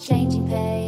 changing pace.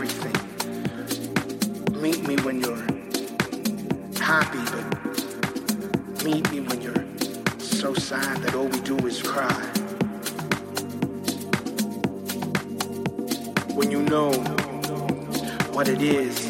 Everything. Meet me when you're happy, but meet me when you're so sad that all we do is cry. When you know what it is